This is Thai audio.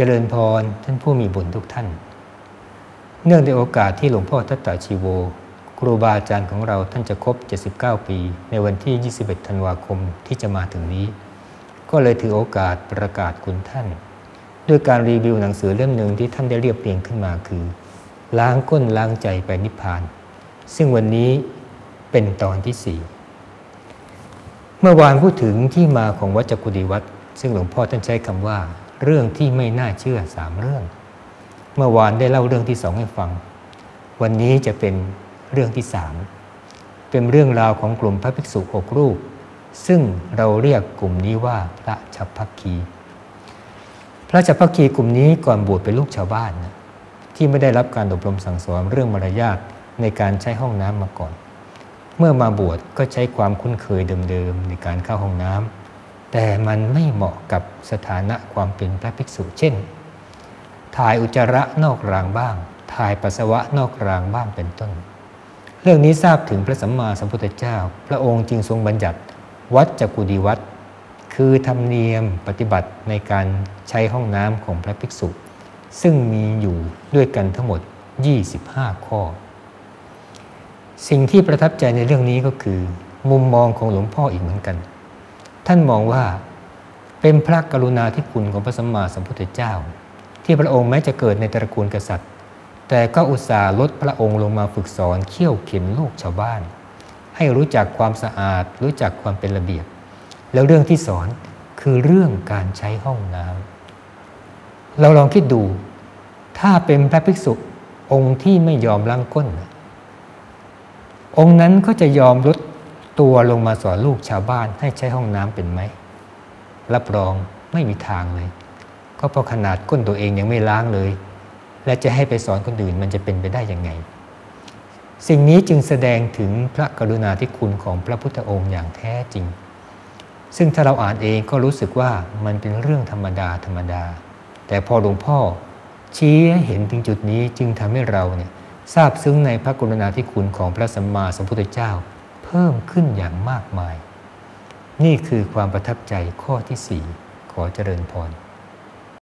เจริญพรท่านผู้มีบุญทุกท่าน เนื่องในโอกาสที่หลวงพ่อทัตตาชีโว ครูบาอาจารย์ของเราท่านจะครบ 79 ปี ในวันที่ 21 ธันวาคมที่จะมาถึงนี้ ก็เลยถือโอกาสประกาศคุณท่าน ด้วยการรีวิวหนังสือเล่มหนึ่งที่ท่านได้เรียบเรียงขึ้นมาคือ ล้างก้นล้างใจไปนิพพาน ซึ่งวันนี้เป็นตอนที่สี่เมื่อวานพูดถึงที่มาของวัจกุดีวัดซึ่งหลวงพ่อท่านใช้คำว่า เรื่องที่ไม่น่าเชื่อสามเรื่อง เมื่อวานได้เล่าเรื่องที่สองให้ฟัง วันนี้จะเป็นเรื่องที่สามเป็นเรื่องราวของกลุ่มพระภิกษุหกรูป ซึ่งเราเรียกกลุ่มนี้ว่าพระฉัพพคี พระฉัพพคีกลุ่มนี้ก่อนบวชเป็นลูกชาวบ้านนะที่ไม่ได้รับการอบรมสั่งสอนเรื่องมารยาทในการใช้ห้องน้ำมาก่อน เมื่อมาบวชก็ใช้ความคุ้นเคยเดิมๆในการเข้าห้องน้ำ แต่มันไม่เหมาะกับสถานะความเป็นพระภิกษุ เช่น ถ่ายอุจจาระนอกรางบ้าง ถ่ายปัสสาวะนอกรางบ้างเป็นต้น เรื่องนี้ทราบถึงพระสัมมาสัมพุทธเจ้า พระองค์จึงทรงบัญญัติวัดจักุดีวัดคือธรรมเนียมปฏิบัติในการใช้ห้องน้ำของพระภิกษุ ซึ่งมีอยู่ด้วยกันทั้งหมด 25 ข้อ สิ่งที่ประทับใจในเรื่องนี้ก็คือ มุมมองของหลวงพ่ออีกเหมือนกัน ท่านมองว่าเป็นพระกรุณาธิคุณของพระสัมมาสัมพุทธเจ้า ที่พระองค์แม้จะเกิดในตระกูลกษัตริย์ แต่ก็อุตส่าห์ลดพระองค์ลงมาฝึกสอนเขี่ยวเข็นลูกชาวบ้าน ให้รู้จักความสะอาด รู้จักความเป็นระเบียบ แล้วเรื่องที่สอนคือเรื่องการใช้ห้องน้ำเราลองคิดดู ถ้าเป็นพระภิกษุองค์ที่ไม่ยอมล้างก้น องค์นั้นก็จะยอมลด ตัวลงมาสอนลูกชาวบ้านให้ใช้ห้องน้ำเป็นไหม รับรองไม่มีทางเลย ก็เพราะขนาดก้นตัวเองยังไม่ล้างเลย และจะให้ไปสอนคนอื่นมันจะเป็นไปได้ยังไง สิ่งนี้จึงแสดงถึงพระกรุณาธิคุณของพระพุทธองค์อย่างแท้จริง ซึ่งถ้าเราอ่านเองก็รู้สึกว่ามันเป็นเรื่องธรรมดาธรรมดา แต่พอหลวงพ่อชี้เห็นถึงจุดนี้จึงทำให้เราเนี่ยทราบซึ้งในพระกรุณาธิคุณของพระสัมมาสัมพุทธเจ้า เพิ่มขึ้นอย่างมากมาย นี่คือความประทับใจข้อที่สี่ขอเจริญพร